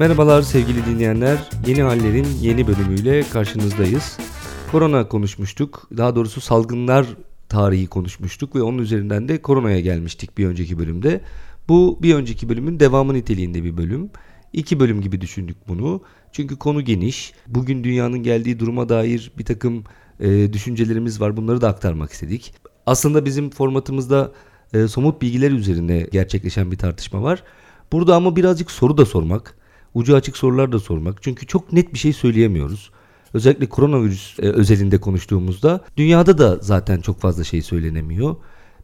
Merhabalar sevgili dinleyenler. Yeni Haller'in yeni bölümüyle karşınızdayız. Korona konuşmuştuk. Daha doğrusu salgınlar tarihi konuşmuştuk ve onun üzerinden de koronaya gelmiştik bir önceki bölümde. Bu bir önceki bölümün devamı niteliğinde bir bölüm. İki bölüm gibi düşündük bunu. Çünkü konu geniş. Bugün dünyanın geldiği duruma dair bir takım e, düşüncelerimiz var. Bunları da aktarmak istedik. Aslında bizim formatımızda e, somut bilgiler üzerine gerçekleşen bir tartışma var. Burada ama birazcık soru da sormak, ucu açık sorular da sormak. Çünkü çok net bir şey söyleyemiyoruz. Özellikle koronavirüs e, özelinde konuştuğumuzda dünyada da zaten çok fazla şey söylenemiyor.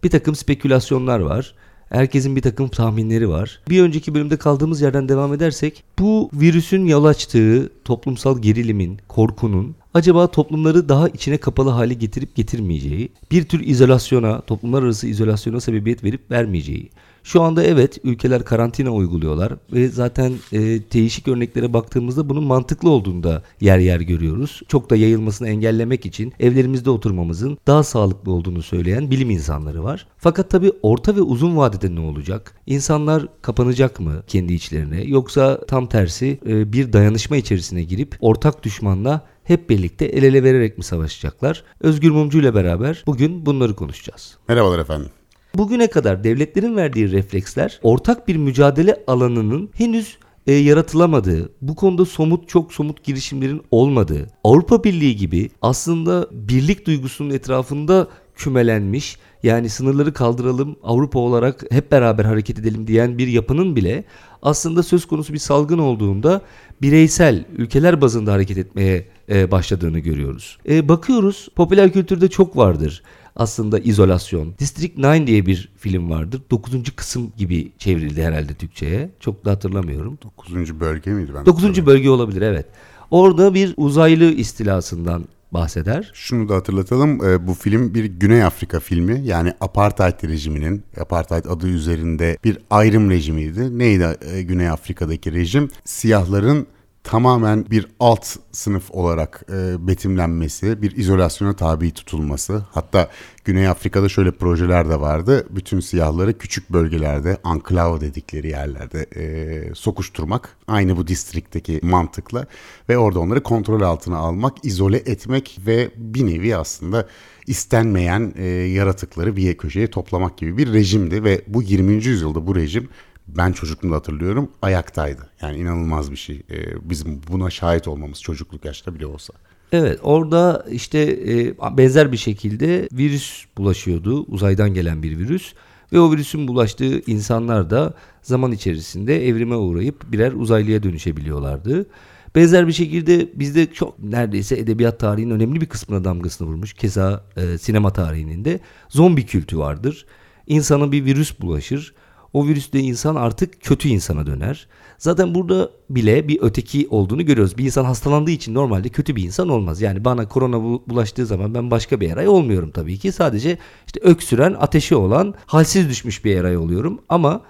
Bir takım spekülasyonlar var. Herkesin bir takım tahminleri var. Bir önceki bölümde kaldığımız yerden devam edersek bu virüsün yol açtığı toplumsal gerilimin, korkunun acaba toplumları daha içine kapalı hale getirip getirmeyeceği, bir tür izolasyona, toplumlar arası izolasyona sebebiyet verip vermeyeceği. Şu anda evet ülkeler karantina uyguluyorlar ve zaten e, değişik örneklere baktığımızda bunun mantıklı olduğunu da yer yer görüyoruz. Çok da yayılmasını engellemek için evlerimizde oturmamızın daha sağlıklı olduğunu söyleyen bilim insanları var. Fakat tabii orta ve uzun vadede ne olacak? İnsanlar kapanacak mı kendi içlerine yoksa tam tersi e, bir dayanışma içerisine girip ortak düşmanla hep birlikte el ele vererek mi savaşacaklar? Özgür Mumcu ile beraber bugün bunları konuşacağız. Merhabalar efendim. Bugüne kadar devletlerin verdiği refleksler ortak bir mücadele alanının henüz e, yaratılamadığı, bu konuda somut çok somut girişimlerin olmadığı, Avrupa Birliği gibi aslında birlik duygusunun etrafında kümelenmiş yani sınırları kaldıralım Avrupa olarak hep beraber hareket edelim diyen bir yapının bile aslında söz konusu bir salgın olduğunda bireysel ülkeler bazında hareket etmeye e, başladığını görüyoruz. E, bakıyoruz popüler kültürde çok vardır aslında izolasyon. District 9 diye bir film vardır. 9. kısım gibi çevrildi herhalde Türkçe'ye. Çok da hatırlamıyorum. 9. bölge miydi? Ben 9. bölge olabilir evet. Orada bir uzaylı istilasından bahseder. Şunu da hatırlatalım. Bu film bir Güney Afrika filmi. Yani apartheid rejiminin, apartheid adı üzerinde bir ayrım rejimiydi. Neydi Güney Afrika'daki rejim? Siyahların tamamen bir alt sınıf olarak e, betimlenmesi, bir izolasyona tabi tutulması. Hatta Güney Afrika'da şöyle projeler de vardı. Bütün siyahları küçük bölgelerde, anklav dedikleri yerlerde e, sokuşturmak. Aynı bu distrikteki mantıkla ve orada onları kontrol altına almak, izole etmek ve bir nevi aslında istenmeyen e, yaratıkları bir köşeye toplamak gibi bir rejimdi ve bu 20. yüzyılda bu rejim ben çocukluğumda hatırlıyorum ayaktaydı. Yani inanılmaz bir şey. Ee, bizim buna şahit olmamız çocukluk yaşta bile olsa. Evet orada işte e, benzer bir şekilde virüs bulaşıyordu. Uzaydan gelen bir virüs. Ve o virüsün bulaştığı insanlar da zaman içerisinde evrime uğrayıp birer uzaylıya dönüşebiliyorlardı. Benzer bir şekilde bizde çok neredeyse edebiyat tarihinin önemli bir kısmına damgasını vurmuş. Keza e, sinema tarihinin de zombi kültü vardır. İnsana bir virüs bulaşır o virüsle insan artık kötü insana döner. Zaten burada bile bir öteki olduğunu görüyoruz. Bir insan hastalandığı için normalde kötü bir insan olmaz. Yani bana korona bulaştığı zaman ben başka bir eray olmuyorum tabii ki. Sadece işte öksüren, ateşi olan, halsiz düşmüş bir eray oluyorum. Ama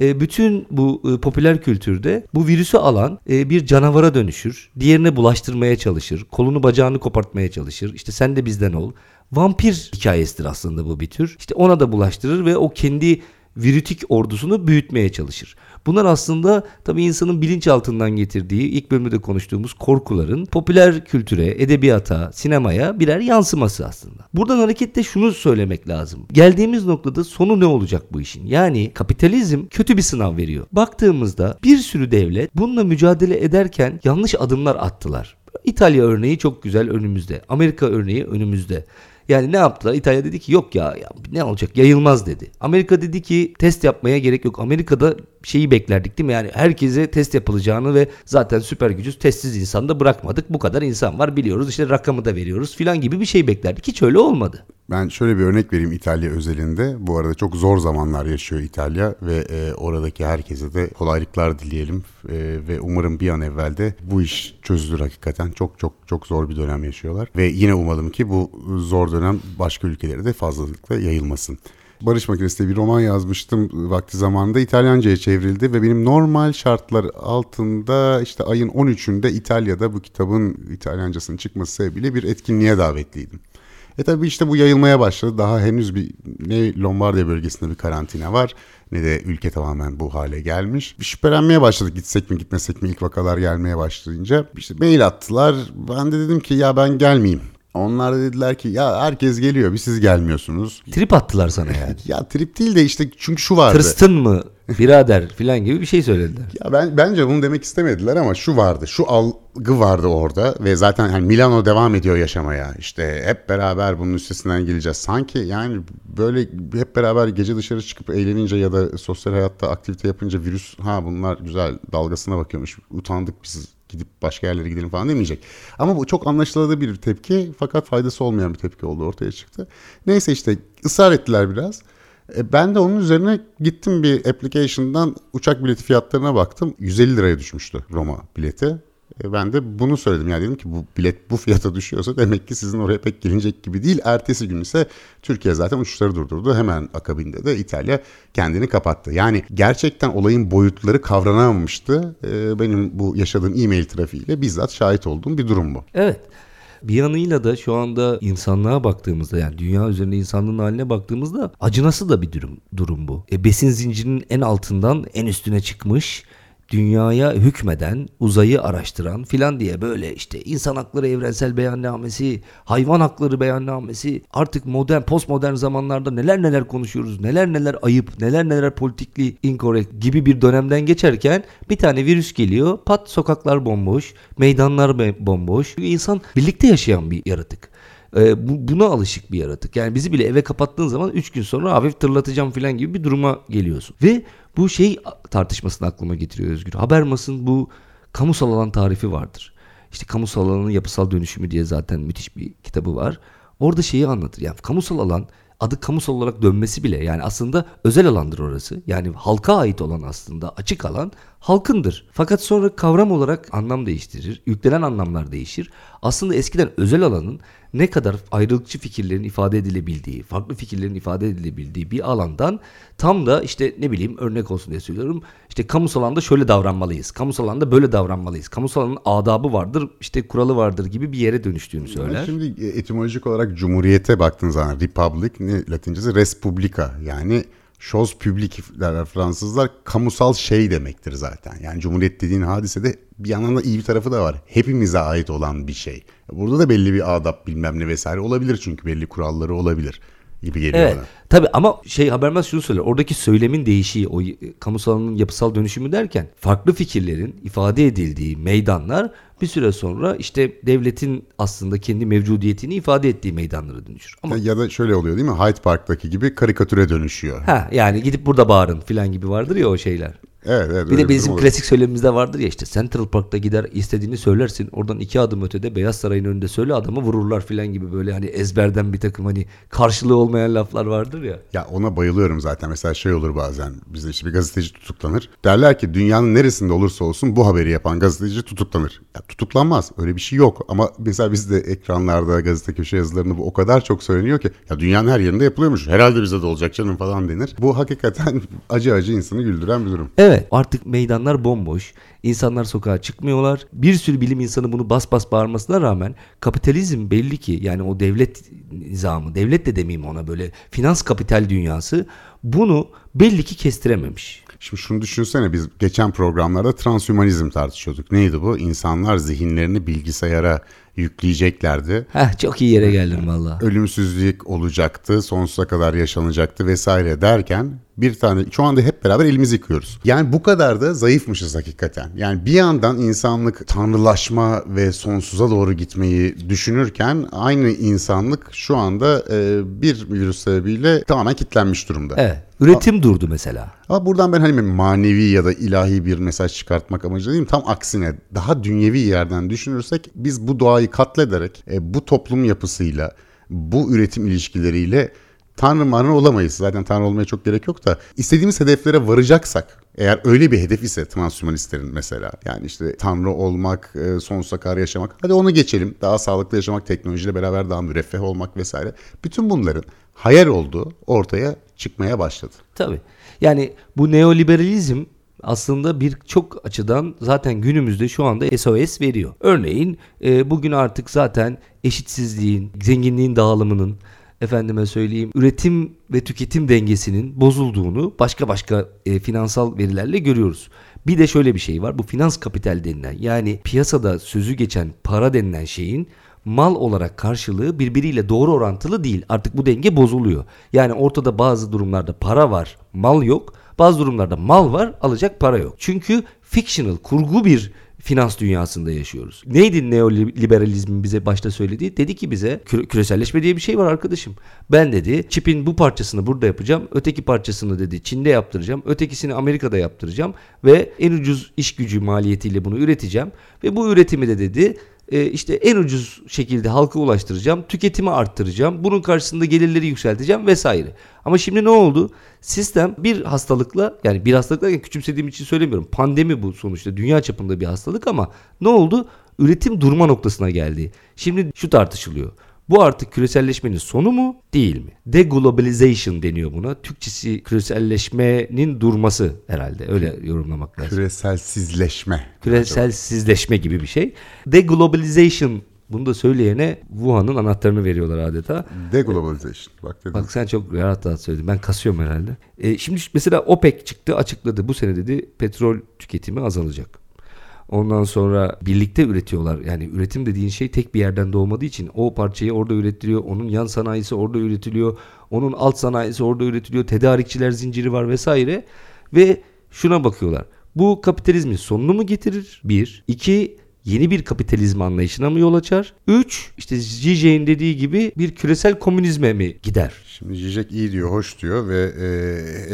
e, bütün bu e, popüler kültürde bu virüsü alan e, bir canavara dönüşür. Diğerine bulaştırmaya çalışır. Kolunu bacağını kopartmaya çalışır. İşte sen de bizden ol. Vampir hikayesidir aslında bu bir tür. İşte ona da bulaştırır ve o kendi viritik ordusunu büyütmeye çalışır. Bunlar aslında tabii insanın bilinçaltından getirdiği ilk bölümde konuştuğumuz korkuların popüler kültüre, edebiyata, sinemaya birer yansıması aslında. Buradan hareketle şunu söylemek lazım. Geldiğimiz noktada sonu ne olacak bu işin? Yani kapitalizm kötü bir sınav veriyor. Baktığımızda bir sürü devlet bununla mücadele ederken yanlış adımlar attılar. İtalya örneği çok güzel önümüzde. Amerika örneği önümüzde. Yani ne yaptılar? İtalya dedi ki yok ya, ya ne olacak yayılmaz dedi. Amerika dedi ki test yapmaya gerek yok. Amerika'da şeyi beklerdik değil mi? Yani herkese test yapılacağını ve zaten süper gücüz testsiz insan da bırakmadık. Bu kadar insan var biliyoruz işte rakamı da veriyoruz filan gibi bir şey beklerdik. Hiç öyle olmadı. Ben şöyle bir örnek vereyim İtalya özelinde. Bu arada çok zor zamanlar yaşıyor İtalya ve e, oradaki herkese de kolaylıklar dileyelim e, ve umarım bir an evvel de bu iş çözülür hakikaten. Çok çok çok zor bir dönem yaşıyorlar ve yine umalım ki bu zor dönem başka ülkelere de fazlalıkla yayılmasın. Barış Makinesi'de bir roman yazmıştım vakti zamanında İtalyanca'ya çevrildi ve benim normal şartlar altında işte ayın 13'ünde İtalya'da bu kitabın İtalyancasının çıkması sebebiyle bir etkinliğe davetliydim. E tabii işte bu yayılmaya başladı. Daha henüz bir ne Lombardiya bölgesinde bir karantina var ne de ülke tamamen bu hale gelmiş. Bir şüphelenmeye başladık gitsek mi gitmesek mi ilk vakalar gelmeye başlayınca. İşte mail attılar. Ben de dedim ki ya ben gelmeyeyim. Onlar da dediler ki ya herkes geliyor bir siz gelmiyorsunuz. Trip attılar sana yani. ya trip değil de işte çünkü şu vardı. Tırstın mı birader filan gibi bir şey söylediler. Ya ben bence bunu demek istemediler ama şu vardı. Şu algı vardı orada ve zaten hani Milano devam ediyor yaşamaya. İşte hep beraber bunun üstesinden geleceğiz. Sanki yani böyle hep beraber gece dışarı çıkıp eğlenince ya da sosyal hayatta aktivite yapınca virüs ha bunlar güzel dalgasına bakıyormuş. Utandık biz gidip başka yerlere gidelim falan demeyecek. Ama bu çok anlaşılır bir tepki fakat faydası olmayan bir tepki oldu ortaya çıktı. Neyse işte ısrar ettiler biraz. E, ben de onun üzerine gittim bir application'dan uçak bileti fiyatlarına baktım. 150 liraya düşmüştü Roma bileti. E, ben de bunu söyledim. Yani dedim ki bu bilet bu fiyata düşüyorsa demek ki sizin oraya pek gelinecek gibi değil. Ertesi gün ise Türkiye zaten uçuşları durdurdu. Hemen akabinde de İtalya kendini kapattı. Yani gerçekten olayın boyutları kavranamamıştı. E, benim bu yaşadığım e-mail trafiğiyle bizzat şahit olduğum bir durum bu. Evet. Bir yanıyla da şu anda insanlığa baktığımızda yani dünya üzerinde insanlığın haline baktığımızda acınası da bir durum, durum bu. E, besin zincirinin en altından en üstüne çıkmış dünyaya hükmeden, uzayı araştıran filan diye böyle işte insan hakları evrensel beyannamesi, hayvan hakları beyannamesi artık modern, postmodern zamanlarda neler neler konuşuyoruz, neler neler ayıp, neler neler politikli incorrect gibi bir dönemden geçerken bir tane virüs geliyor, pat sokaklar bomboş, meydanlar bomboş. Çünkü insan birlikte yaşayan bir yaratık e, bu, buna alışık bir yaratık. Yani bizi bile eve kapattığın zaman 3 gün sonra hafif tırlatacağım falan gibi bir duruma geliyorsun. Ve bu şey tartışmasını aklıma getiriyor Özgür. Habermas'ın bu kamusal alan tarifi vardır. İşte kamusal alanın yapısal dönüşümü diye zaten müthiş bir kitabı var. Orada şeyi anlatır. Yani kamusal alan adı kamusal olarak dönmesi bile yani aslında özel alandır orası. Yani halka ait olan aslında açık alan halkındır. Fakat sonra kavram olarak anlam değiştirir. Yüklenen anlamlar değişir. Aslında eskiden özel alanın ne kadar ayrılıkçı fikirlerin ifade edilebildiği, farklı fikirlerin ifade edilebildiği bir alandan tam da işte ne bileyim örnek olsun diye söylüyorum. İşte kamusal alanda şöyle davranmalıyız. Kamusal alanda böyle davranmalıyız. Kamusal alanın adabı vardır, işte kuralı vardır gibi bir yere dönüştüğünü söyler. Şimdi etimolojik olarak cumhuriyete baktığın zaman republic ne latincesi respublika yani chose publique derler Fransızlar kamusal şey demektir zaten. Yani cumhuriyet dediğin hadisede bir yandan da iyi bir tarafı da var. Hepimize ait olan bir şey. Burada da belli bir adap bilmem ne vesaire olabilir çünkü belli kuralları olabilir gibi geliyor evet. bana. Tabii ama şey Habermas şunu söyler. Oradaki söylemin değişiği, o kamusalının yapısal dönüşümü derken farklı fikirlerin ifade edildiği meydanlar bir süre sonra işte devletin aslında kendi mevcudiyetini ifade ettiği meydanlara dönüşür. Ama ya da şöyle oluyor değil mi? Hyde Park'taki gibi karikatüre dönüşüyor. Ha yani gidip burada bağırın filan gibi vardır ya o şeyler. Evet, evet, bir de bizim bir klasik söylemimizde vardır ya işte Central Park'ta gider istediğini söylersin. Oradan iki adım ötede Beyaz Saray'ın önünde söyle adamı vururlar filan gibi böyle hani ezberden bir takım hani karşılığı olmayan laflar vardır ya. Ya ona bayılıyorum zaten. Mesela şey olur bazen bizde işte bir gazeteci tutuklanır. Derler ki dünyanın neresinde olursa olsun bu haberi yapan gazeteci tutuklanır. Ya tutuklanmaz. Öyle bir şey yok. Ama mesela bizde ekranlarda gazete köşe yazılarında bu o kadar çok söyleniyor ki ya dünyanın her yerinde yapılıyormuş. Herhalde bize de olacak canım falan denir. Bu hakikaten acı acı insanı güldüren bir durum. Evet Evet artık meydanlar bomboş. İnsanlar sokağa çıkmıyorlar. Bir sürü bilim insanı bunu bas bas bağırmasına rağmen kapitalizm belli ki yani o devlet nizamı, devlet de demeyeyim ona böyle finans kapital dünyası bunu belli ki kestirememiş. Şimdi şunu düşünsene biz geçen programlarda transhümanizm tartışıyorduk. Neydi bu? İnsanlar zihinlerini bilgisayara yükleyeceklerdi. Heh, çok iyi yere geldin valla. Ölümsüzlük olacaktı, sonsuza kadar yaşanacaktı vesaire derken bir tane şu anda hep beraber elimizi yıkıyoruz. Yani bu kadar da zayıfmışız hakikaten. Yani bir yandan insanlık tanrılaşma ve sonsuza doğru gitmeyi düşünürken aynı insanlık şu anda e, bir virüs sebebiyle tamamen kilitlenmiş durumda. Evet. Üretim durdu mesela. Ama buradan ben hani manevi ya da ilahi bir mesaj çıkartmak amacıyla değilim. Tam aksine daha dünyevi yerden düşünürsek biz bu doğayı katlederek e, bu toplum yapısıyla bu üretim ilişkileriyle Tanrı manrı olamayız. Zaten Tanrı olmaya çok gerek yok da istediğimiz hedeflere varacaksak eğer öyle bir hedef ise transhümanistlerin mesela yani işte Tanrı olmak, e, sonsuza kadar yaşamak hadi onu geçelim. Daha sağlıklı yaşamak, teknolojiyle beraber daha müreffeh olmak vesaire. Bütün bunların hayal olduğu ortaya çıkmaya başladı. Tabii. Yani bu neoliberalizm aslında birçok açıdan zaten günümüzde şu anda SOS veriyor. Örneğin e, bugün artık zaten eşitsizliğin, zenginliğin dağılımının, efendime söyleyeyim üretim ve tüketim dengesinin bozulduğunu başka başka e, finansal verilerle görüyoruz. Bir de şöyle bir şey var. Bu finans kapital denilen yani piyasada sözü geçen para denilen şeyin mal olarak karşılığı birbiriyle doğru orantılı değil. Artık bu denge bozuluyor. Yani ortada bazı durumlarda para var, mal yok. Bazı durumlarda mal var, alacak para yok. Çünkü fictional, kurgu bir finans dünyasında yaşıyoruz. Neydi neoliberalizmin bize başta söylediği? Dedi ki bize küre- küreselleşme diye bir şey var arkadaşım. Ben dedi çipin bu parçasını burada yapacağım. Öteki parçasını dedi Çin'de yaptıracağım. Ötekisini Amerika'da yaptıracağım. Ve en ucuz iş gücü maliyetiyle bunu üreteceğim. Ve bu üretimi de dedi e, işte en ucuz şekilde halka ulaştıracağım, tüketimi arttıracağım, bunun karşısında gelirleri yükselteceğim vesaire. Ama şimdi ne oldu? Sistem bir hastalıkla yani bir hastalıkla küçümsediğim için söylemiyorum. Pandemi bu sonuçta dünya çapında bir hastalık ama ne oldu? Üretim durma noktasına geldi. Şimdi şu tartışılıyor. Bu artık küreselleşmenin sonu mu değil mi? Deglobalization deniyor buna. Türkçesi küreselleşmenin durması herhalde. Öyle yorumlamak lazım. Küreselsizleşme. Küreselsizleşme gibi bir şey. Deglobalization bunu da söyleyene Wuhan'ın anahtarını veriyorlar adeta. Deglobalization. Bak dedim. Bak sen çok rahat rahat söyledin. Ben kasıyorum herhalde. E, şimdi mesela OPEC çıktı açıkladı. Bu sene dedi petrol tüketimi azalacak. Ondan sonra birlikte üretiyorlar. Yani üretim dediğin şey tek bir yerden doğmadığı için o parçayı orada üretiliyor. Onun yan sanayisi orada üretiliyor. Onun alt sanayisi orada üretiliyor. Tedarikçiler zinciri var vesaire. Ve şuna bakıyorlar. Bu kapitalizmin sonunu mu getirir? Bir. İki, yeni bir kapitalizm anlayışına mı yol açar? Üç, işte Zizek'in dediği gibi bir küresel komünizme mi gider? Şimdi Zizek iyi diyor, hoş diyor ve e,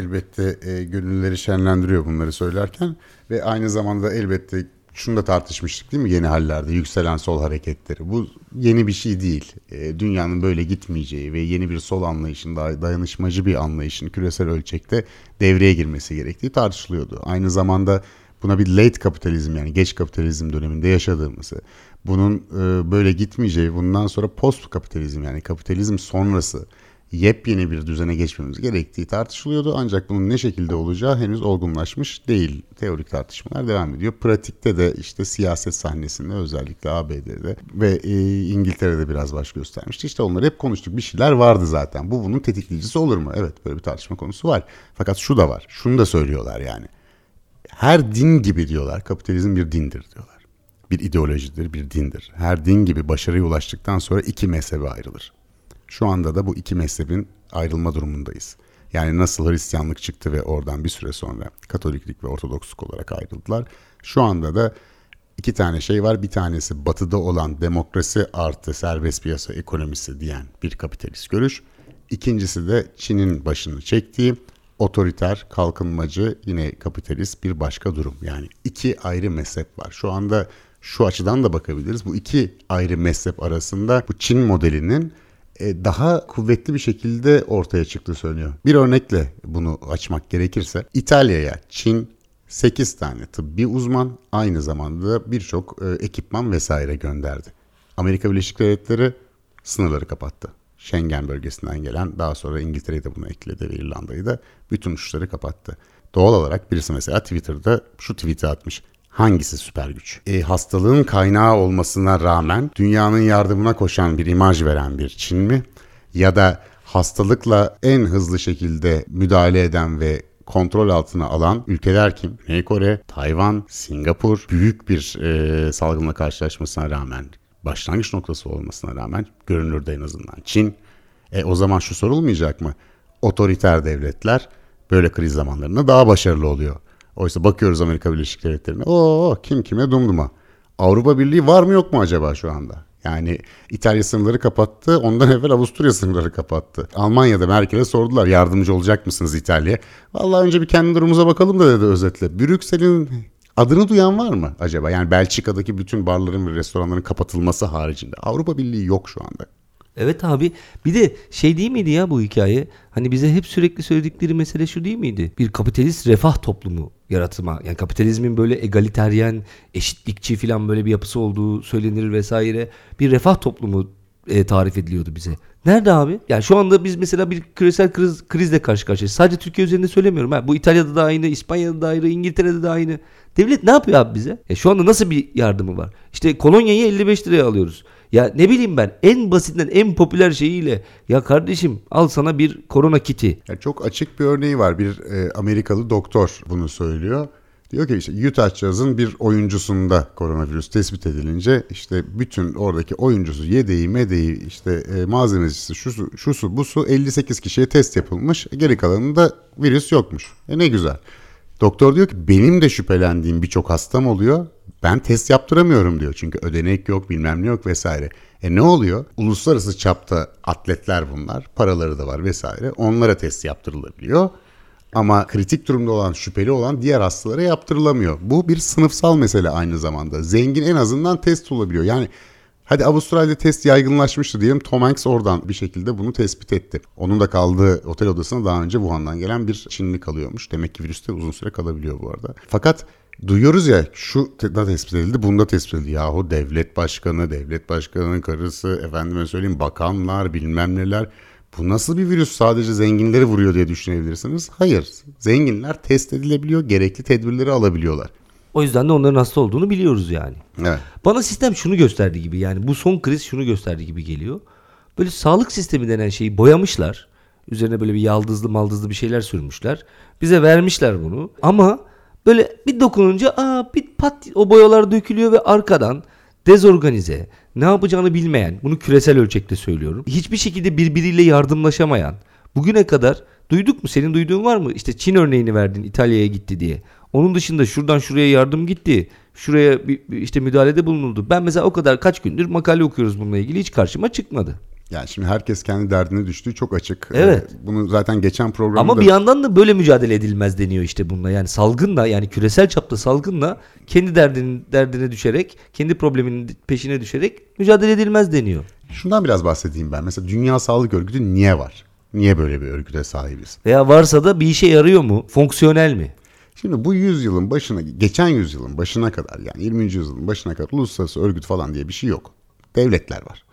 elbette e, gönülleri şenlendiriyor bunları söylerken ve aynı zamanda elbette şunu da tartışmıştık değil mi yeni hallerde yükselen sol hareketleri. Bu yeni bir şey değil. E, dünyanın böyle gitmeyeceği ve yeni bir sol anlayışın, dayanışmacı bir anlayışın küresel ölçekte devreye girmesi gerektiği tartışılıyordu. Aynı zamanda buna bir late kapitalizm yani geç kapitalizm döneminde yaşadığımızı, bunun e, böyle gitmeyeceği, bundan sonra post kapitalizm yani kapitalizm sonrası yepyeni bir düzene geçmemiz gerektiği tartışılıyordu. Ancak bunun ne şekilde olacağı henüz olgunlaşmış değil. Teorik tartışmalar devam ediyor. Pratikte de işte siyaset sahnesinde özellikle ABD'de ve e, İngiltere'de biraz baş göstermişti. İşte onları hep konuştuk. Bir şeyler vardı zaten. Bu bunun tetikleyicisi olur mu? Evet böyle bir tartışma konusu var. Fakat şu da var. Şunu da söylüyorlar yani. Her din gibi diyorlar. Kapitalizm bir dindir diyorlar. Bir ideolojidir, bir dindir. Her din gibi başarıya ulaştıktan sonra iki mezhebe ayrılır. Şu anda da bu iki mezhebin ayrılma durumundayız. Yani nasıl Hristiyanlık çıktı ve oradan bir süre sonra Katoliklik ve Ortodoksluk olarak ayrıldılar. Şu anda da iki tane şey var. Bir tanesi batıda olan demokrasi artı serbest piyasa ekonomisi diyen bir kapitalist görüş. İkincisi de Çin'in başını çektiği otoriter, kalkınmacı, yine kapitalist bir başka durum. Yani iki ayrı mezhep var. Şu anda şu açıdan da bakabiliriz. Bu iki ayrı mezhep arasında bu Çin modelinin daha kuvvetli bir şekilde ortaya çıktığı söyleniyor. Bir örnekle bunu açmak gerekirse İtalya'ya Çin 8 tane tıbbi uzman aynı zamanda birçok e, ekipman vesaire gönderdi. Amerika Birleşik Devletleri sınırları kapattı. Schengen bölgesinden gelen daha sonra İngiltere'yi de buna ekledi ve İrlanda'yı da bütün uçuşları kapattı. Doğal olarak birisi mesela Twitter'da şu tweet'i atmış. Hangisi süper güç? E, hastalığın kaynağı olmasına rağmen dünyanın yardımına koşan bir imaj veren bir Çin mi? Ya da hastalıkla en hızlı şekilde müdahale eden ve kontrol altına alan ülkeler kim? Güney Kore, Tayvan, Singapur büyük bir e, salgınla karşılaşmasına rağmen başlangıç noktası olmasına rağmen görünürde en azından Çin. E, o zaman şu sorulmayacak mı? Otoriter devletler böyle kriz zamanlarında daha başarılı oluyor. Oysa bakıyoruz Amerika Birleşik Devletleri'ne. Oo kim kime dumduma. Avrupa Birliği var mı yok mu acaba şu anda? Yani İtalya sınırları kapattı. Ondan evvel Avusturya sınırları kapattı. Almanya'da Merkel'e sordular yardımcı olacak mısınız İtalya'ya? Vallahi önce bir kendi durumumuza bakalım da dedi özetle. Brüksel'in adını duyan var mı acaba? Yani Belçika'daki bütün barların ve restoranların kapatılması haricinde. Avrupa Birliği yok şu anda. Evet abi bir de şey değil miydi ya bu hikaye? Hani bize hep sürekli söyledikleri mesele şu değil miydi? Bir kapitalist refah toplumu yaratma. Yani kapitalizmin böyle egaliteryen, eşitlikçi falan böyle bir yapısı olduğu söylenir vesaire. Bir refah toplumu e, tarif ediliyordu bize. Nerede abi? Yani şu anda biz mesela bir küresel kriz, krizle karşı karşıyayız. Sadece Türkiye üzerinde söylemiyorum. Ha. Bu İtalya'da da aynı, İspanya'da da aynı, İngiltere'de de aynı. Devlet ne yapıyor abi bize? Ya şu anda nasıl bir yardımı var? İşte kolonyayı 55 liraya alıyoruz. Ya ne bileyim ben en basitinden en popüler şeyiyle ya kardeşim al sana bir korona kiti. Yani çok açık bir örneği var. Bir e, Amerikalı doktor bunu söylüyor. Diyor ki işte Utah Jazz'ın bir oyuncusunda koronavirüs tespit edilince işte bütün oradaki oyuncusu yedeği medeği işte e, malzemecisi şusu, şusu busu 58 kişiye test yapılmış. Geri kalanında virüs yokmuş. E ne güzel. Doktor diyor ki benim de şüphelendiğim birçok hastam oluyor. Ben test yaptıramıyorum diyor. Çünkü ödenek yok bilmem ne yok vesaire. E ne oluyor? Uluslararası çapta atletler bunlar. Paraları da var vesaire. Onlara test yaptırılabiliyor. Ama kritik durumda olan, şüpheli olan diğer hastalara yaptırılamıyor. Bu bir sınıfsal mesele aynı zamanda. Zengin en azından test olabiliyor. Yani hadi Avustralya'da test yaygınlaşmıştı diyelim. Tom Hanks oradan bir şekilde bunu tespit etti. Onun da kaldığı otel odasına daha önce Wuhan'dan gelen bir Çinli kalıyormuş. Demek ki virüste uzun süre kalabiliyor bu arada. Fakat duyuyoruz ya şu da tespit edildi, bunda tespit edildi. Yahu devlet başkanı, devlet başkanının karısı, efendime söyleyeyim bakanlar, bilmem neler. Bu nasıl bir virüs sadece zenginleri vuruyor diye düşünebilirsiniz. Hayır. Zenginler test edilebiliyor, gerekli tedbirleri alabiliyorlar. O yüzden de onların hasta olduğunu biliyoruz yani. Evet. Bana sistem şunu gösterdi gibi yani bu son kriz şunu gösterdi gibi geliyor. Böyle sağlık sistemi denen şeyi boyamışlar. Üzerine böyle bir yaldızlı maldızlı bir şeyler sürmüşler. Bize vermişler bunu. Ama böyle bir dokununca aa bir pat o boyalar dökülüyor ve arkadan dezorganize, ne yapacağını bilmeyen, bunu küresel ölçekte söylüyorum. Hiçbir şekilde birbiriyle yardımlaşamayan, bugüne kadar duyduk mu? Senin duyduğun var mı? İşte Çin örneğini verdin İtalya'ya gitti diye. Onun dışında şuradan şuraya yardım gitti. Şuraya bir, bir işte müdahalede bulunuldu. Ben mesela o kadar kaç gündür makale okuyoruz bununla ilgili hiç karşıma çıkmadı. Yani şimdi herkes kendi derdine düştüğü çok açık. Evet. Ee, Bunu zaten geçen programda... Ama bir yandan da böyle mücadele edilmez deniyor işte bununla. Yani salgınla yani küresel çapta salgınla kendi derdinin derdine düşerek, kendi probleminin peşine düşerek mücadele edilmez deniyor. Şundan biraz bahsedeyim ben. Mesela Dünya Sağlık Örgütü niye var? Niye böyle bir örgüte sahibiz? Veya varsa da bir işe yarıyor mu? Fonksiyonel mi? Şimdi bu yüzyılın başına, geçen yüzyılın başına kadar yani 20. yüzyılın başına kadar uluslararası örgüt falan diye bir şey yok. Devletler var.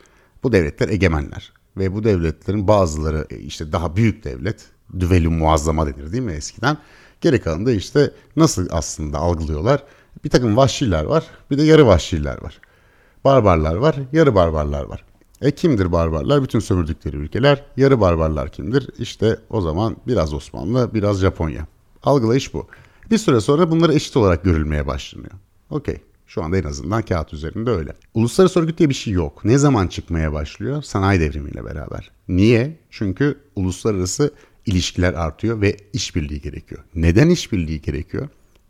Bu devletler egemenler. Ve bu devletlerin bazıları e, işte daha büyük devlet, düveli muazzama denir değil mi eskiden? Geri kalanı da işte nasıl aslında algılıyorlar? Bir takım vahşiler var, bir de yarı vahşiler var. Barbarlar var, yarı barbarlar var. E kimdir barbarlar? Bütün sömürdükleri ülkeler. Yarı barbarlar kimdir? İşte o zaman biraz Osmanlı, biraz Japonya. Algılayış bu. Bir süre sonra bunları eşit olarak görülmeye başlanıyor. Okey. Şu anda en azından kağıt üzerinde öyle. Uluslararası örgüt diye bir şey yok. Ne zaman çıkmaya başlıyor? Sanayi devrimiyle beraber. Niye? Çünkü uluslararası ilişkiler artıyor ve işbirliği gerekiyor. Neden işbirliği gerekiyor?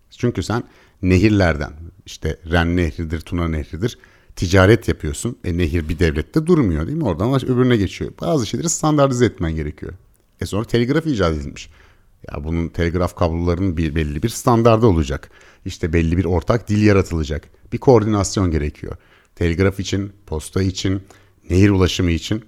Çünkü sen nehirlerden işte Ren Nehri'dir, Tuna Nehri'dir ticaret yapıyorsun. E nehir bir devlette durmuyor değil mi? Oradan öbürüne geçiyor. Bazı şeyleri standartize etmen gerekiyor. E sonra telgraf icat edilmiş. Ya bunun telgraf kablolarının bir belli bir standardı olacak. İşte belli bir ortak dil yaratılacak. Bir koordinasyon gerekiyor. Telgraf için, posta için, nehir ulaşımı için.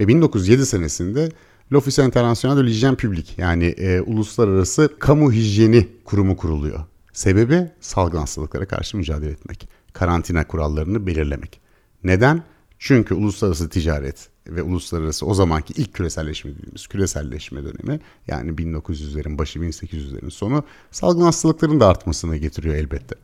Ve 1907 senesinde L'Office International de l'Hygiène Publique yani e, uluslararası kamu hijyeni kurumu kuruluyor. Sebebi salgın hastalıklara karşı mücadele etmek. Karantina kurallarını belirlemek. Neden? Çünkü uluslararası ticaret ve uluslararası o zamanki ilk küreselleşme dediğimiz küreselleşme dönemi yani 1900'lerin başı 1800'lerin sonu salgın hastalıkların da artmasına getiriyor elbette.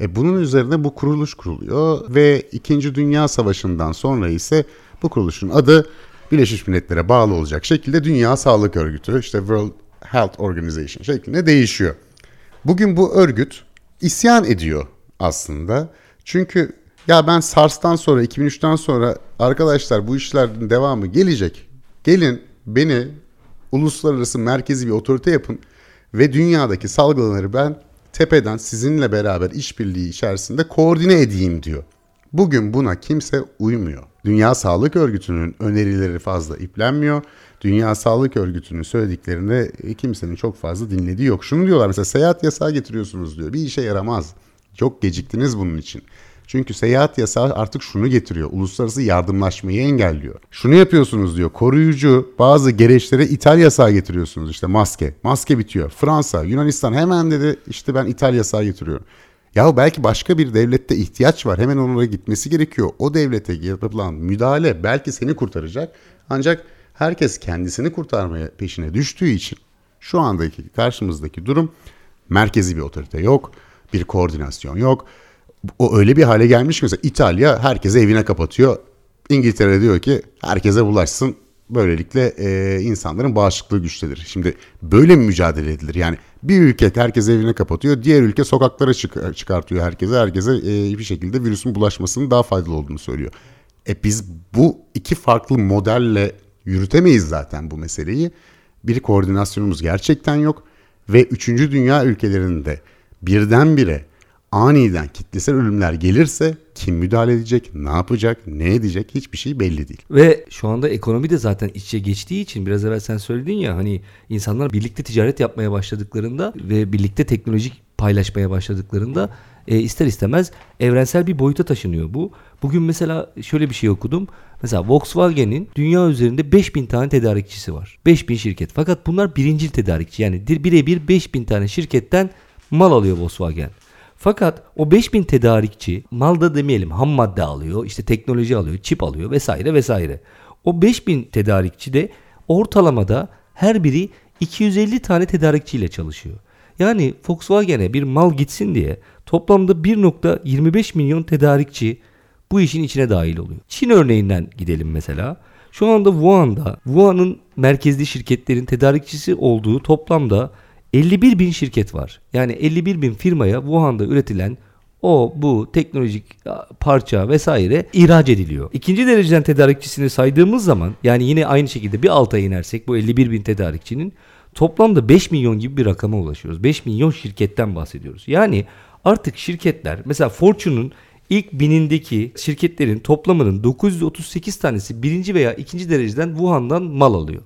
E bunun üzerine bu kuruluş kuruluyor ve 2. Dünya Savaşı'ndan sonra ise bu kuruluşun adı Birleşmiş Milletler'e bağlı olacak şekilde Dünya Sağlık Örgütü işte World Health Organization şeklinde değişiyor. Bugün bu örgüt isyan ediyor aslında. Çünkü ya ben SARS'tan sonra 2003'ten sonra arkadaşlar bu işlerin devamı gelecek. Gelin beni uluslararası merkezi bir otorite yapın ve dünyadaki salgınları ben tepeden sizinle beraber işbirliği içerisinde koordine edeyim diyor. Bugün buna kimse uymuyor. Dünya Sağlık Örgütü'nün önerileri fazla iplenmiyor. Dünya Sağlık Örgütü'nün söylediklerinde kimsenin çok fazla dinlediği yok. Şunu diyorlar mesela seyahat yasağı getiriyorsunuz diyor. Bir işe yaramaz. Çok geciktiniz bunun için. Çünkü seyahat yasağı artık şunu getiriyor. Uluslararası yardımlaşmayı engelliyor. Şunu yapıyorsunuz diyor. Koruyucu bazı gereçlere ithal yasağı getiriyorsunuz. İşte maske. Maske bitiyor. Fransa, Yunanistan hemen dedi işte ben ithal yasağı getiriyorum. Ya belki başka bir devlette ihtiyaç var. Hemen onlara gitmesi gerekiyor. O devlete yapılan müdahale belki seni kurtaracak. Ancak herkes kendisini kurtarmaya peşine düştüğü için şu andaki karşımızdaki durum merkezi bir otorite yok. Bir koordinasyon yok. O öyle bir hale gelmiş ki mesela İtalya herkese evine kapatıyor. İngiltere diyor ki herkese bulaşsın. Böylelikle e, insanların bağışıklığı güçlenir. Şimdi böyle mi mücadele edilir? Yani bir ülke herkes evine kapatıyor, diğer ülke sokaklara çık- çıkartıyor herkese. Herkese e, bir şekilde virüsün bulaşmasının daha faydalı olduğunu söylüyor. E biz bu iki farklı modelle yürütemeyiz zaten bu meseleyi. Bir koordinasyonumuz gerçekten yok ve üçüncü dünya ülkelerinde birdenbire aniden kitlesel ölümler gelirse kim müdahale edecek, ne yapacak, ne edecek hiçbir şey belli değil. Ve şu anda ekonomi de zaten iç içe geçtiği için biraz evvel sen söyledin ya hani insanlar birlikte ticaret yapmaya başladıklarında ve birlikte teknolojik paylaşmaya başladıklarında e, ister istemez evrensel bir boyuta taşınıyor bu. Bugün mesela şöyle bir şey okudum. Mesela Volkswagen'in dünya üzerinde 5000 tane tedarikçisi var. 5000 şirket. Fakat bunlar birincil tedarikçi. Yani birebir 5000 tane şirketten mal alıyor Volkswagen. Fakat o 5000 tedarikçi malda demeyelim ham madde alıyor, işte teknoloji alıyor, çip alıyor vesaire vesaire. O 5000 tedarikçi de ortalamada her biri 250 tane tedarikçiyle çalışıyor. Yani Volkswagen'e bir mal gitsin diye toplamda 1.25 milyon tedarikçi bu işin içine dahil oluyor. Çin örneğinden gidelim mesela. Şu anda Wuhan'da, Wuhan'ın merkezli şirketlerin tedarikçisi olduğu toplamda 51 bin şirket var. Yani 51 bin firmaya Wuhan'da üretilen o bu teknolojik parça vesaire ihraç ediliyor. İkinci dereceden tedarikçisini saydığımız zaman yani yine aynı şekilde bir alta inersek bu 51 bin tedarikçinin toplamda 5 milyon gibi bir rakama ulaşıyoruz. 5 milyon şirketten bahsediyoruz. Yani artık şirketler mesela Fortune'un ilk binindeki şirketlerin toplamının 938 tanesi birinci veya ikinci dereceden Wuhan'dan mal alıyor.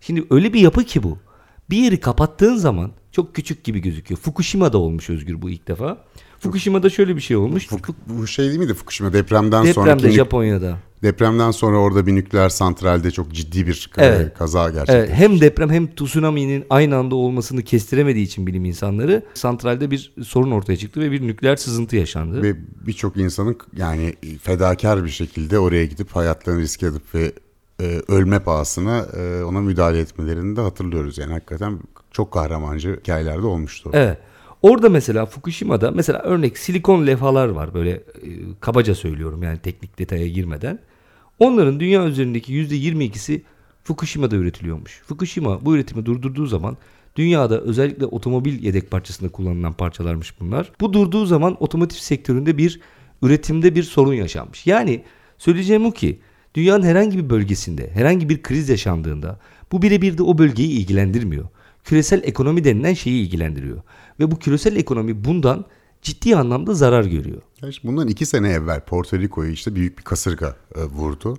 Şimdi öyle bir yapı ki bu. Bir yeri kapattığın zaman çok küçük gibi gözüküyor. Fukushima'da olmuş Özgür bu ilk defa. Fukushima'da şöyle bir şey olmuş. Fuk- bu şey değil miydi Fukushima depremden Depremde sonraki Japonya'da. depremden sonra orada bir nükleer santralde çok ciddi bir Evet. kaza gerçekleşti. Evet, hem deprem hem tsunami'nin aynı anda olmasını kestiremediği için bilim insanları santralde bir sorun ortaya çıktı ve bir nükleer sızıntı yaşandı. Ve birçok insanın yani fedakar bir şekilde oraya gidip hayatlarını riske edip ve e, ölme pahasına e, ona müdahale etmelerini de hatırlıyoruz. Yani hakikaten çok kahramanca hikayelerde olmuştu. Evet. Orada mesela Fukushima'da mesela örnek silikon levhalar var böyle e, kabaca söylüyorum yani teknik detaya girmeden. Onların dünya üzerindeki %22'si Fukushima'da üretiliyormuş. Fukushima bu üretimi durdurduğu zaman dünyada özellikle otomobil yedek parçasında kullanılan parçalarmış bunlar. Bu durduğu zaman otomotiv sektöründe bir üretimde bir sorun yaşanmış. Yani söyleyeceğim o ki dünyanın herhangi bir bölgesinde herhangi bir kriz yaşandığında bu birebir de o bölgeyi ilgilendirmiyor. Küresel ekonomi denilen şeyi ilgilendiriyor. Ve bu küresel ekonomi bundan ciddi anlamda zarar görüyor. Bundan iki sene evvel Porto Rico'yu işte büyük bir kasırga e, vurdu.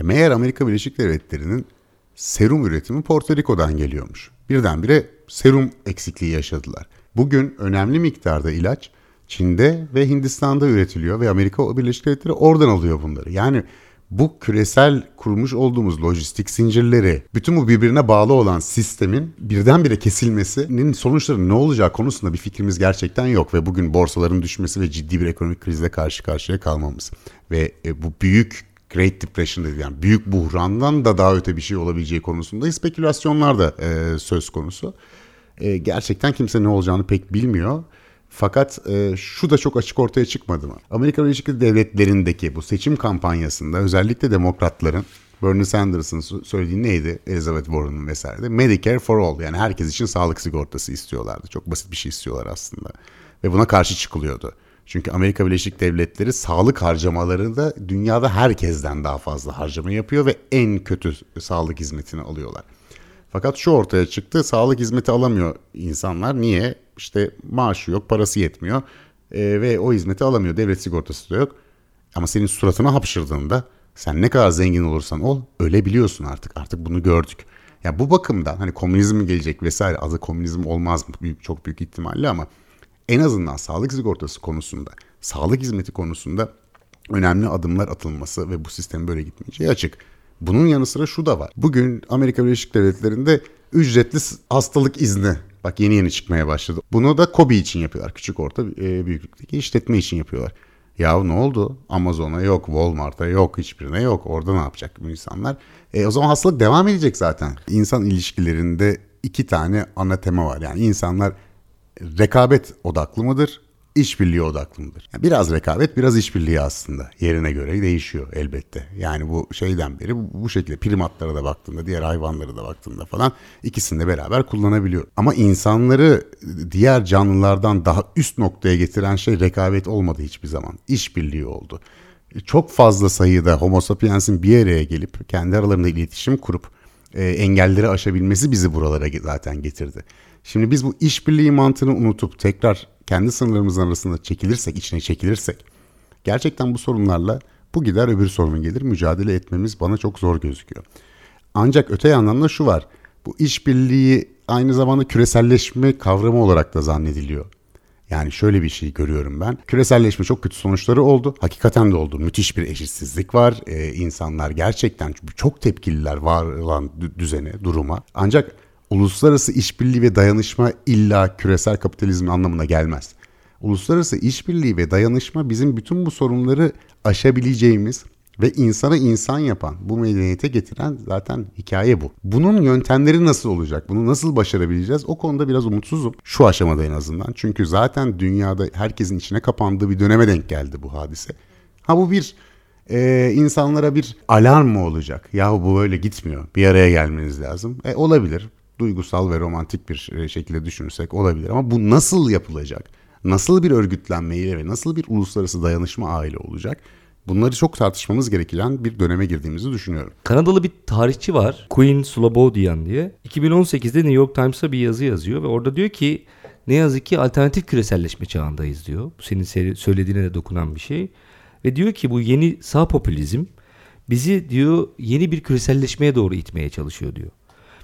E, meğer Amerika Birleşik Devletleri'nin serum üretimi Porto Rico'dan geliyormuş. Birdenbire serum eksikliği yaşadılar. Bugün önemli miktarda ilaç Çin'de ve Hindistan'da üretiliyor ve Amerika Birleşik Devletleri oradan alıyor bunları. Yani bu küresel kurmuş olduğumuz lojistik zincirleri, bütün bu birbirine bağlı olan sistemin birdenbire kesilmesinin sonuçları ne olacağı konusunda bir fikrimiz gerçekten yok ve bugün borsaların düşmesi ve ciddi bir ekonomik krizle karşı karşıya kalmamız ve e, bu büyük Great Depression dedi yani büyük buhrandan da daha öte bir şey olabileceği konusunda spekülasyonlar da e, söz konusu. E, gerçekten kimse ne olacağını pek bilmiyor. Fakat e, şu da çok açık ortaya çıkmadı mı? Amerika Birleşik Devletleri'ndeki bu seçim kampanyasında özellikle demokratların Bernie Sanders'ın söylediği neydi? Elizabeth Warren'ın vesaire. Medicare for all yani herkes için sağlık sigortası istiyorlardı. Çok basit bir şey istiyorlar aslında. Ve buna karşı çıkılıyordu. Çünkü Amerika Birleşik Devletleri sağlık harcamalarında dünyada herkesten daha fazla harcama yapıyor ve en kötü sağlık hizmetini alıyorlar. Fakat şu ortaya çıktı. Sağlık hizmeti alamıyor insanlar. Niye? İşte maaşı yok, parası yetmiyor e, ve o hizmeti alamıyor. Devlet sigortası da yok. Ama senin suratına hapşırdığında sen ne kadar zengin olursan ol ölebiliyorsun artık. Artık bunu gördük. Ya bu bakımdan hani komünizm gelecek vesaire adı komünizm olmaz mı? Büyük, çok büyük ihtimalle ama en azından sağlık sigortası konusunda, sağlık hizmeti konusunda önemli adımlar atılması ve bu sistem böyle gitmeyeceği açık. Bunun yanı sıra şu da var. Bugün Amerika Birleşik Devletleri'nde ücretli hastalık izni Bak yeni yeni çıkmaya başladı. Bunu da Kobi için yapıyorlar. Küçük orta e, büyüklükteki işletme için yapıyorlar. Ya ne oldu? Amazon'a yok, Walmart'a yok, hiçbirine yok. Orada ne yapacak bu insanlar? E, o zaman hastalık devam edecek zaten. İnsan ilişkilerinde iki tane ana tema var. Yani insanlar rekabet odaklı mıdır? İşbirliği odaklı mıdır? Yani biraz rekabet, biraz işbirliği aslında. Yerine göre değişiyor elbette. Yani bu şeyden beri bu, bu şekilde primatlara da baktığında, diğer hayvanlara da baktığında falan ikisini de beraber kullanabiliyor. Ama insanları diğer canlılardan daha üst noktaya getiren şey rekabet olmadı hiçbir zaman. İşbirliği oldu. Çok fazla sayıda Homo sapiens'in bir araya gelip kendi aralarında iletişim kurup e, engelleri aşabilmesi bizi buralara zaten getirdi. Şimdi biz bu işbirliği mantığını unutup tekrar kendi sınırlarımızın arasında çekilirsek, içine çekilirsek gerçekten bu sorunlarla bu gider öbür sorun gelir. Mücadele etmemiz bana çok zor gözüküyor. Ancak öte yandan da şu var. Bu işbirliği aynı zamanda küreselleşme kavramı olarak da zannediliyor. Yani şöyle bir şey görüyorum ben. Küreselleşme çok kötü sonuçları oldu. Hakikaten de oldu. Müthiş bir eşitsizlik var. Ee, insanlar gerçekten çok tepkililer var olan düzene, duruma. Ancak uluslararası işbirliği ve dayanışma illa küresel kapitalizm anlamına gelmez. Uluslararası işbirliği ve dayanışma bizim bütün bu sorunları aşabileceğimiz ve insana insan yapan, bu medeniyete getiren zaten hikaye bu. Bunun yöntemleri nasıl olacak? Bunu nasıl başarabileceğiz? O konuda biraz umutsuzum. Şu aşamada en azından. Çünkü zaten dünyada herkesin içine kapandığı bir döneme denk geldi bu hadise. Ha bu bir e, insanlara bir alarm mı olacak? Yahu bu böyle gitmiyor. Bir araya gelmeniz lazım. E, olabilir duygusal ve romantik bir e, şekilde düşünürsek olabilir. Ama bu nasıl yapılacak? Nasıl bir örgütlenmeyle ve nasıl bir uluslararası dayanışma aile olacak? Bunları çok tartışmamız gereken bir döneme girdiğimizi düşünüyorum. Kanadalı bir tarihçi var. Queen Slobodian diye. 2018'de New York Times'a bir yazı yazıyor ve orada diyor ki ne yazık ki alternatif küreselleşme çağındayız diyor. Bu senin söylediğine de dokunan bir şey. Ve diyor ki bu yeni sağ popülizm bizi diyor yeni bir küreselleşmeye doğru itmeye çalışıyor diyor.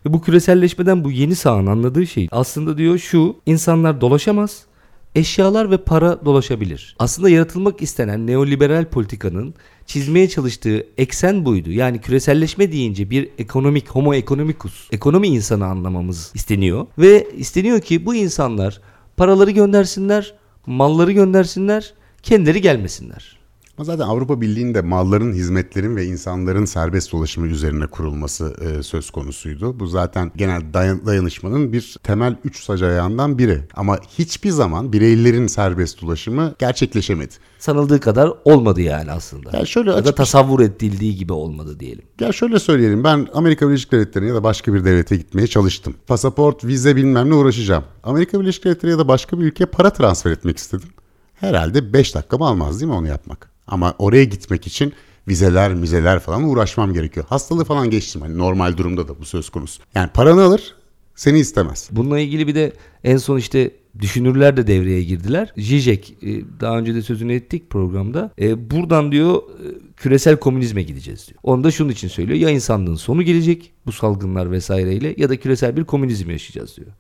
Ve bu küreselleşmeden bu yeni sağın anladığı şey aslında diyor şu insanlar dolaşamaz eşyalar ve para dolaşabilir. Aslında yaratılmak istenen neoliberal politikanın çizmeye çalıştığı eksen buydu. Yani küreselleşme deyince bir ekonomik, homo economicus, ekonomi insanı anlamamız isteniyor. Ve isteniyor ki bu insanlar paraları göndersinler, malları göndersinler, kendileri gelmesinler. Ama zaten Avrupa Birliği'nde malların, hizmetlerin ve insanların serbest dolaşımı üzerine kurulması e, söz konusuydu. Bu zaten genel dayan, dayanışmanın bir temel üç sac ayağından biri. Ama hiçbir zaman bireylerin serbest dolaşımı gerçekleşemedi. Sanıldığı kadar olmadı yani aslında. Ya şöyle ya da tasavvur edildiği gibi olmadı diyelim. Ya şöyle söyleyelim ben Amerika Birleşik Devletleri'ne ya da başka bir devlete gitmeye çalıştım. Pasaport, vize bilmem ne uğraşacağım. Amerika Birleşik Devletleri ya da başka bir ülkeye para transfer etmek istedim. Herhalde 5 dakikamı almaz değil mi onu yapmak? Ama oraya gitmek için vizeler, mizeler falan uğraşmam gerekiyor. Hastalığı falan geçtim. Hani normal durumda da bu söz konusu. Yani paranı alır, seni istemez. Bununla ilgili bir de en son işte düşünürler de devreye girdiler. Zizek e, daha önce de sözünü ettik programda. E, buradan diyor e, küresel komünizme gideceğiz diyor. Onu da şunun için söylüyor. Ya insanlığın sonu gelecek bu salgınlar vesaireyle ya da küresel bir komünizm yaşayacağız diyor.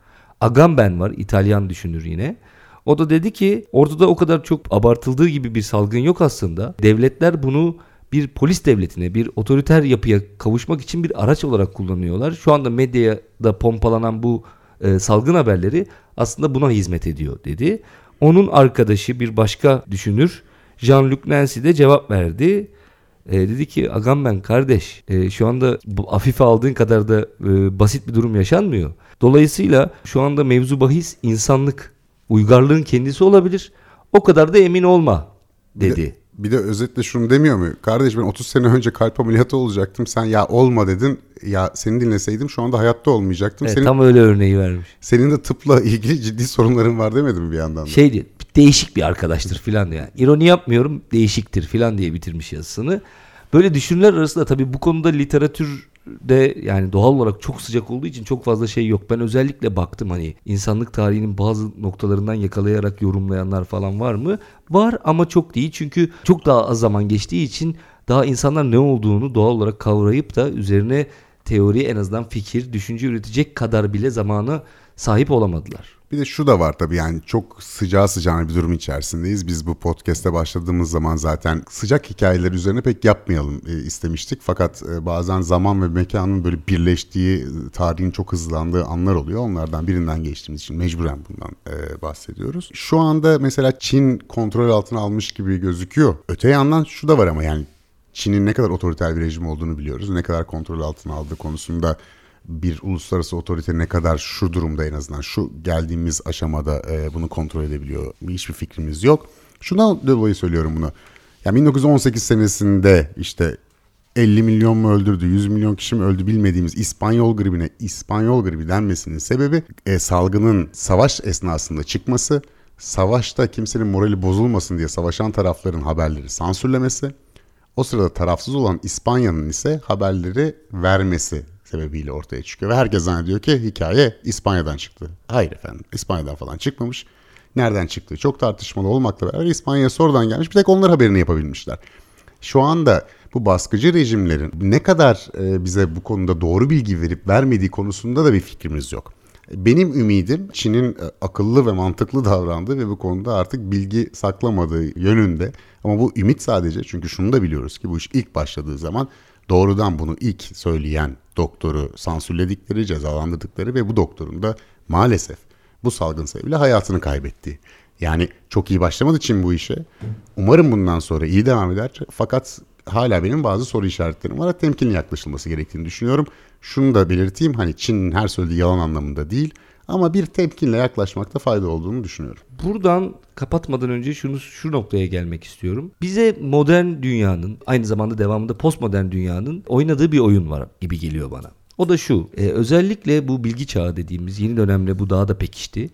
Agamben var İtalyan düşünür yine. O da dedi ki ortada o kadar çok abartıldığı gibi bir salgın yok aslında. Devletler bunu bir polis devletine, bir otoriter yapıya kavuşmak için bir araç olarak kullanıyorlar. Şu anda medyada pompalanan bu e, salgın haberleri aslında buna hizmet ediyor dedi. Onun arkadaşı bir başka düşünür Jean-Luc Nancy de cevap verdi. E, dedi ki Agamben kardeş e, şu anda bu afife aldığın kadar da e, basit bir durum yaşanmıyor. Dolayısıyla şu anda mevzu bahis insanlık uygarlığın kendisi olabilir. O kadar da emin olma dedi. Bir de, bir de özetle şunu demiyor mu? Kardeş ben 30 sene önce kalp ameliyatı olacaktım. Sen ya olma dedin. Ya seni dinleseydim şu anda hayatta olmayacaktım. Evet, senin, tam öyle örneği vermiş. Senin de tıpla ilgili ciddi sorunların var demedim bir yandan da. Şey değişik bir arkadaştır filan diyor. Yani. İroni yapmıyorum değişiktir filan diye bitirmiş yazısını. Böyle düşünürler arasında tabii bu konuda literatür de yani doğal olarak çok sıcak olduğu için çok fazla şey yok. Ben özellikle baktım hani insanlık tarihinin bazı noktalarından yakalayarak yorumlayanlar falan var mı? Var ama çok değil. Çünkü çok daha az zaman geçtiği için daha insanlar ne olduğunu doğal olarak kavrayıp da üzerine teori en azından fikir, düşünce üretecek kadar bile zamana sahip olamadılar. Bir de şu da var tabii yani çok sıcağı sıcağına bir durum içerisindeyiz. Biz bu podcast'e başladığımız zaman zaten sıcak hikayeler üzerine pek yapmayalım e, istemiştik. Fakat e, bazen zaman ve mekanın böyle birleştiği, tarihin çok hızlandığı anlar oluyor. Onlardan birinden geçtiğimiz için mecburen bundan e, bahsediyoruz. Şu anda mesela Çin kontrol altına almış gibi gözüküyor. Öte yandan şu da var ama yani Çin'in ne kadar otoriter bir rejim olduğunu biliyoruz. Ne kadar kontrol altına aldığı konusunda bir uluslararası otorite ne kadar şu durumda en azından şu geldiğimiz aşamada e, bunu kontrol edebiliyor hiçbir fikrimiz yok. Şundan dolayı söylüyorum bunu. Yani 1918 senesinde işte 50 milyon mu öldürdü, 100 milyon kişi mi öldü bilmediğimiz İspanyol gribine İspanyol gribi denmesinin sebebi e, salgının savaş esnasında çıkması, savaşta kimsenin morali bozulmasın diye savaşan tarafların haberleri sansürlemesi, o sırada tarafsız olan İspanya'nın ise haberleri vermesi sebebiyle ortaya çıkıyor. Ve herkes zannediyor ki hikaye İspanya'dan çıktı. Hayır efendim İspanya'dan falan çıkmamış. Nereden çıktı? Çok tartışmalı olmakla beraber İspanya'ya sonradan gelmiş. Bir tek onlar haberini yapabilmişler. Şu anda bu baskıcı rejimlerin ne kadar e, bize bu konuda doğru bilgi verip vermediği konusunda da bir fikrimiz yok. Benim ümidim Çin'in e, akıllı ve mantıklı davrandığı ve bu konuda artık bilgi saklamadığı yönünde. Ama bu ümit sadece çünkü şunu da biliyoruz ki bu iş ilk başladığı zaman doğrudan bunu ilk söyleyen doktoru sansürledikleri, cezalandırdıkları ve bu doktorun da maalesef bu salgın sebebiyle hayatını kaybetti. Yani çok iyi başlamadı Çin bu işe. Umarım bundan sonra iyi devam eder. Fakat hala benim bazı soru işaretlerim var. Temkinli yaklaşılması gerektiğini düşünüyorum. Şunu da belirteyim hani Çin'in her söylediği yalan anlamında değil. Ama bir temkinle yaklaşmakta fayda olduğunu düşünüyorum. Buradan kapatmadan önce şunu şu noktaya gelmek istiyorum. Bize modern dünyanın aynı zamanda devamında postmodern dünyanın oynadığı bir oyun var gibi geliyor bana. O da şu. E, özellikle bu bilgi çağı dediğimiz yeni dönemde bu daha da pekişti.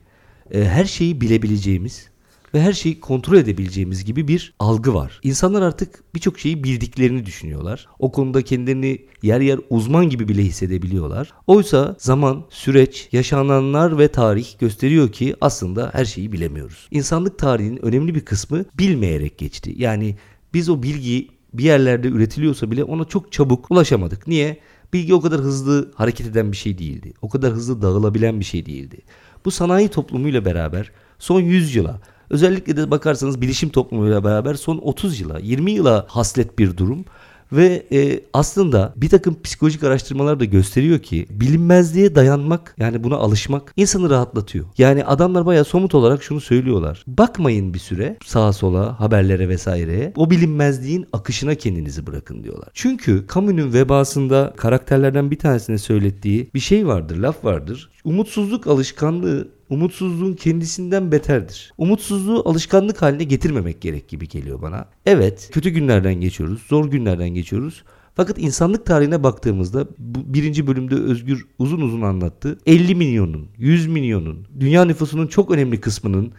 E, her şeyi bilebileceğimiz ve her şeyi kontrol edebileceğimiz gibi bir algı var. İnsanlar artık birçok şeyi bildiklerini düşünüyorlar. O konuda kendilerini yer yer uzman gibi bile hissedebiliyorlar. Oysa zaman, süreç, yaşananlar ve tarih gösteriyor ki aslında her şeyi bilemiyoruz. İnsanlık tarihinin önemli bir kısmı bilmeyerek geçti. Yani biz o bilgiyi bir yerlerde üretiliyorsa bile ona çok çabuk ulaşamadık. Niye? Bilgi o kadar hızlı hareket eden bir şey değildi. O kadar hızlı dağılabilen bir şey değildi. Bu sanayi toplumuyla beraber son 100 yıla Özellikle de bakarsanız bilişim toplumuyla beraber son 30 yıla 20 yıla haslet bir durum. Ve e, aslında bir takım psikolojik araştırmalar da gösteriyor ki bilinmezliğe dayanmak yani buna alışmak insanı rahatlatıyor. Yani adamlar bayağı somut olarak şunu söylüyorlar. Bakmayın bir süre sağa sola haberlere vesaireye. O bilinmezliğin akışına kendinizi bırakın diyorlar. Çünkü kamunun vebasında karakterlerden bir tanesine söylettiği bir şey vardır, laf vardır. Umutsuzluk alışkanlığı umutsuzluğun kendisinden beterdir. Umutsuzluğu alışkanlık haline getirmemek gerek gibi geliyor bana. Evet, kötü günlerden geçiyoruz, zor günlerden geçiyoruz. Fakat insanlık tarihine baktığımızda bu birinci bölümde Özgür uzun uzun anlattı. 50 milyonun, 100 milyonun, dünya nüfusunun çok önemli kısmının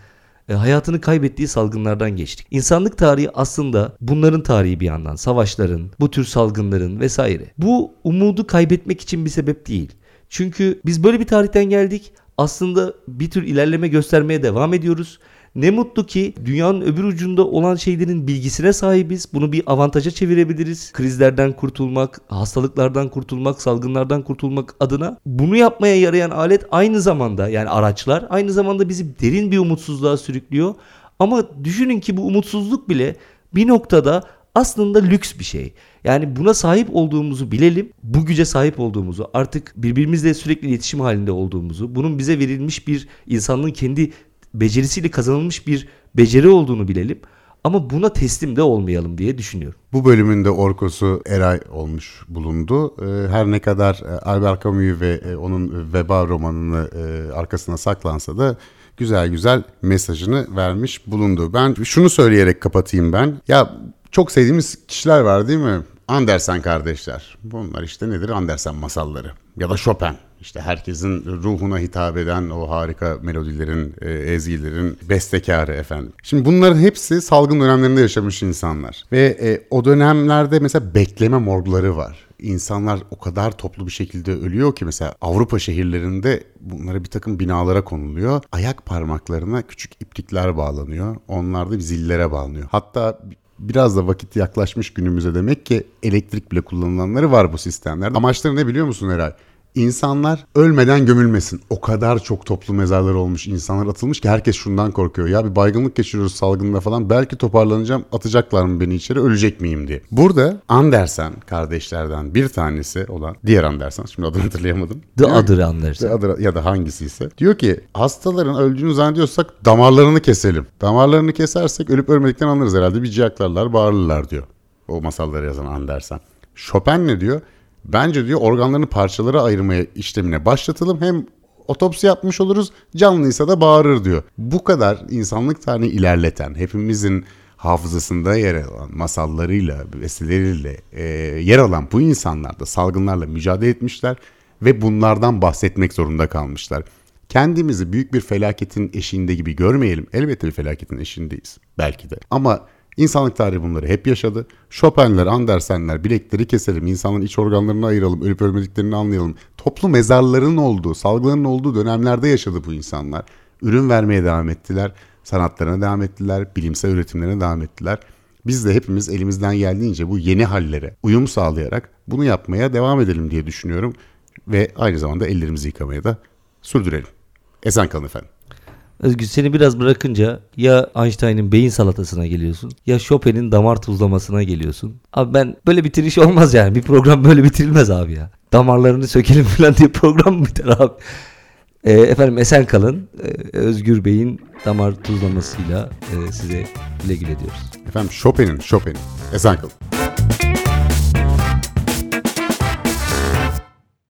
e, hayatını kaybettiği salgınlardan geçtik. İnsanlık tarihi aslında bunların tarihi bir yandan. Savaşların, bu tür salgınların vesaire. Bu umudu kaybetmek için bir sebep değil. Çünkü biz böyle bir tarihten geldik aslında bir tür ilerleme göstermeye devam ediyoruz. Ne mutlu ki dünyanın öbür ucunda olan şeylerin bilgisine sahibiz. Bunu bir avantaja çevirebiliriz. Krizlerden kurtulmak, hastalıklardan kurtulmak, salgınlardan kurtulmak adına. Bunu yapmaya yarayan alet aynı zamanda yani araçlar aynı zamanda bizi derin bir umutsuzluğa sürüklüyor. Ama düşünün ki bu umutsuzluk bile bir noktada aslında lüks bir şey. Yani buna sahip olduğumuzu bilelim. Bu güce sahip olduğumuzu, artık birbirimizle sürekli iletişim halinde olduğumuzu, bunun bize verilmiş bir insanlığın kendi becerisiyle kazanılmış bir beceri olduğunu bilelim. Ama buna teslim de olmayalım diye düşünüyorum. Bu bölümün de orkosu Eray olmuş bulundu. Ee, her ne kadar e, Albert Camus ve e, onun Veba romanını e, arkasına saklansa da güzel güzel mesajını vermiş bulundu. Ben şunu söyleyerek kapatayım ben. Ya çok sevdiğimiz kişiler var değil mi? Andersen kardeşler. Bunlar işte nedir? Andersen masalları. Ya da Chopin. İşte herkesin ruhuna hitap eden o harika melodilerin, e, ezgilerin bestekarı efendim. Şimdi bunların hepsi salgın dönemlerinde yaşamış insanlar. Ve e, o dönemlerde mesela bekleme morgları var. İnsanlar o kadar toplu bir şekilde ölüyor ki mesela Avrupa şehirlerinde bunlara bir takım binalara konuluyor. Ayak parmaklarına küçük iplikler bağlanıyor. Onlar da zillere bağlanıyor. Hatta biraz da vakit yaklaşmış günümüze demek ki elektrik bile kullanılanları var bu sistemlerde. Amaçları ne biliyor musun Eray? İnsanlar ölmeden gömülmesin. O kadar çok toplu mezarlar olmuş, insanlar atılmış ki herkes şundan korkuyor. Ya bir baygınlık geçiriyoruz salgında falan. Belki toparlanacağım, atacaklar mı beni içeri, ölecek miyim diye. Burada Andersen kardeşlerden bir tanesi olan, diğer Andersen, şimdi adını hatırlayamadım. The Other Andersen. The Other ya da hangisi ise. Diyor ki hastaların öldüğünü zannediyorsak damarlarını keselim. Damarlarını kesersek ölüp ölmediklerini anlarız herhalde. Bir ciyaklarlar, bağırırlar diyor. O masalları yazan Andersen. Chopin ne diyor? Bence diyor organlarını parçalara ayırmaya işlemine başlatalım. Hem otopsi yapmış oluruz canlıysa da bağırır diyor. Bu kadar insanlık tarihini ilerleten, hepimizin hafızasında yer alan masallarıyla, besteleriyle e, yer alan bu insanlar da salgınlarla mücadele etmişler ve bunlardan bahsetmek zorunda kalmışlar. Kendimizi büyük bir felaketin eşiğinde gibi görmeyelim. Elbette bir felaketin eşiğindeyiz belki de. Ama İnsanlık tarihi bunları hep yaşadı. Chopin'ler, Andersen'ler, bilekleri keselim, insanların iç organlarını ayıralım, ölüp ölmediklerini anlayalım. Toplu mezarların olduğu, salgıların olduğu dönemlerde yaşadı bu insanlar. Ürün vermeye devam ettiler, sanatlarına devam ettiler, bilimsel üretimlerine devam ettiler. Biz de hepimiz elimizden geldiğince bu yeni hallere uyum sağlayarak bunu yapmaya devam edelim diye düşünüyorum. Ve aynı zamanda ellerimizi yıkamaya da sürdürelim. Esen kalın efendim. Özgür seni biraz bırakınca ya Einstein'ın beyin salatasına geliyorsun ya Chopin'in damar tuzlamasına geliyorsun. Abi ben böyle bitiriş olmaz yani. Bir program böyle bitirilmez abi ya. Damarlarını sökelim falan diye program biter abi? E, efendim esen kalın. E, Özgür Bey'in damar tuzlamasıyla e, size güle güle diyoruz. Efendim Chopin'in, Chopin'in. Esen kalın.